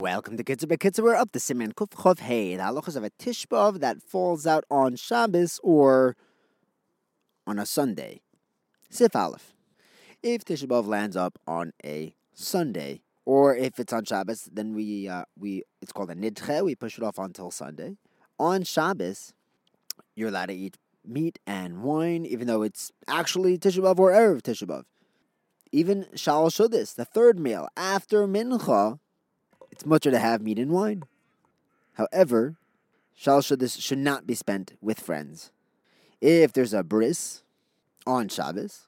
Welcome to Kitzur Bekitzer. We're up to Siman Kuf Chov Hey, the halachas of a Tishbav that falls out on Shabbos or on a Sunday. Sif Aleph. If Tishbav lands up on a Sunday, or if it's on Shabbos, then we uh, we it's called a nidche. We push it off until Sunday. On Shabbos, you're allowed to eat meat and wine, even though it's actually Tisha or erev Tisha Even Shal Shudis, the third meal after Mincha, it's mutter to have meat and wine. However, Shal Shudis should not be spent with friends. If there's a bris on Shabbos,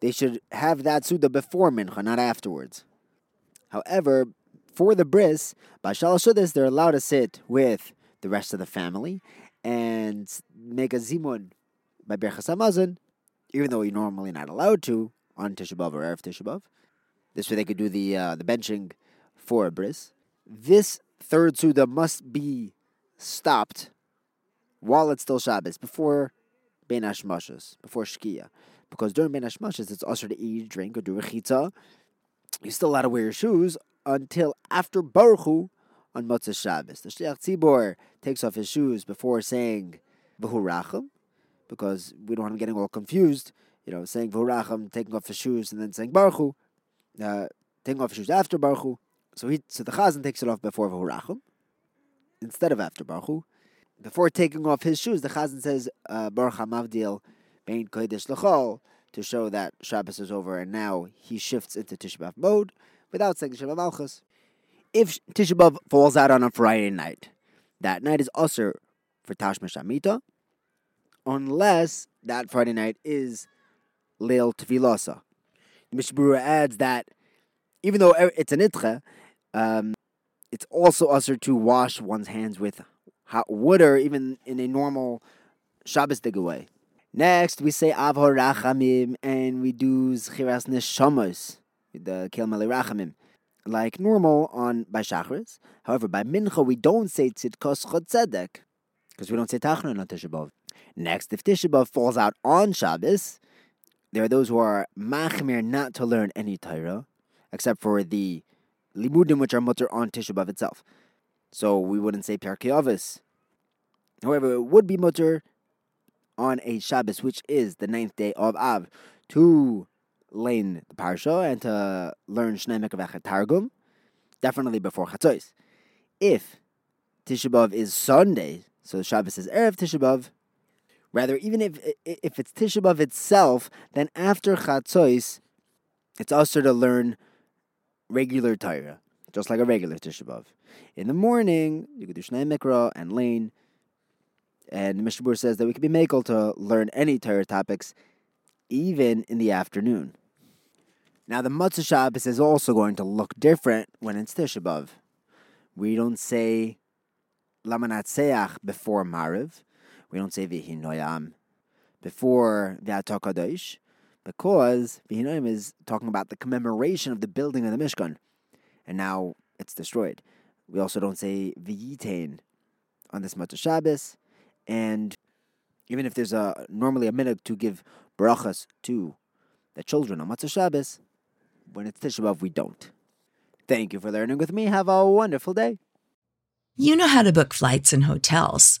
they should have that Suda before Mincha, not afterwards. However, for the bris, by Shal Shudis, they're allowed to sit with the rest of the family and make a zimun by Berchas Hamazon, even though you're normally not allowed to on Tisha or Erev Tisha. This way they could do the uh, the benching for a bris. This third Suda must be stopped while it's still Shabbos, before Ben Hashmashas, before Shkia. Because during Ben Hashmashas, it's assur to eat, drink, or do rechitza. You're still allowed to wear your shoes until after Barchu on Motzei Shabbos. The Shliach Tzibor takes off his shoes before saying V'hurachim, because we don't want him getting all confused. You know, saying V'hurachim, taking off his shoes, and then saying Baruch uh, taking off his shoes after Baruch. So he, so the Chazan takes it off before V'hurachim, instead of after Baruch Hu. Before taking off his shoes, the Chazan says uh, Baruch HaMavdil Bein Kodesh L'chol, to show that Shabbos is over and now he shifts into Tisha mode without saying Shem Umalchus. If tishbav falls out on a Friday night, that night is usher for Tashmish Amita, unless that Friday night is Leil Tvilasa. Mishbura adds that even though it's an itcha, um, it's also usher to wash one's hands with hot water, even in a normal Shabbos way. Next, we say Av HaRachamim, and we do Zchiras Neshamos, the Kel Rachamim, like normal on by Shachris. However, by Mincha, we don't say Tzidkascha Tzedek, because we don't say Tachnun on Tisha Next, if Tisha falls out on Shabbos, there are those who are machmir not to learn any Torah, except for the limudim which are mutter on Tisha itself. So we wouldn't say Pirkei Avos. However, it would be mutter on a Shabbos, which is the ninth day of Av, to learn the Parsha and to learn Shnei Mekavach Targum, definitely before Chatzos. If Tisha B'Av is Sunday, so Shabbos is Erev Tisha B'Av, rather, even if if it's Tisha B'Av itself, then after Chatzos, it's assur to learn regular Torah, just like a regular Tisha B'Av. In the morning, you could do Shnei Mikra and Lane and Mishnah says that we can be makel to learn any Torah topics, even in the afternoon. Now, the Matzah Shabbos is also going to look different when it's Tisha B'Av. We don't say Lamanat before Mariv. We don't say Vihinoyam before V'atakadosh, because Vihinoyam is talking about the commemoration of the building of the Mishkan, and now it's destroyed. We also don't say V'yitain on this Matzah Shabbos and even if there's a normally a minhag to give brachas to the children on Matzah Shabbos, when it's Tisha B'av, we don't. Thank you for learning with me. Have a wonderful day. You know how to book flights and hotels.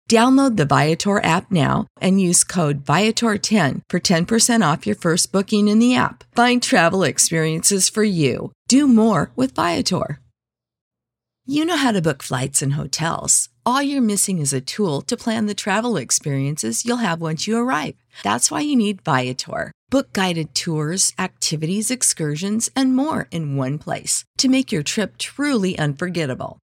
Download the Viator app now and use code Viator10 for 10% off your first booking in the app. Find travel experiences for you. Do more with Viator. You know how to book flights and hotels. All you're missing is a tool to plan the travel experiences you'll have once you arrive. That's why you need Viator. Book guided tours, activities, excursions, and more in one place to make your trip truly unforgettable.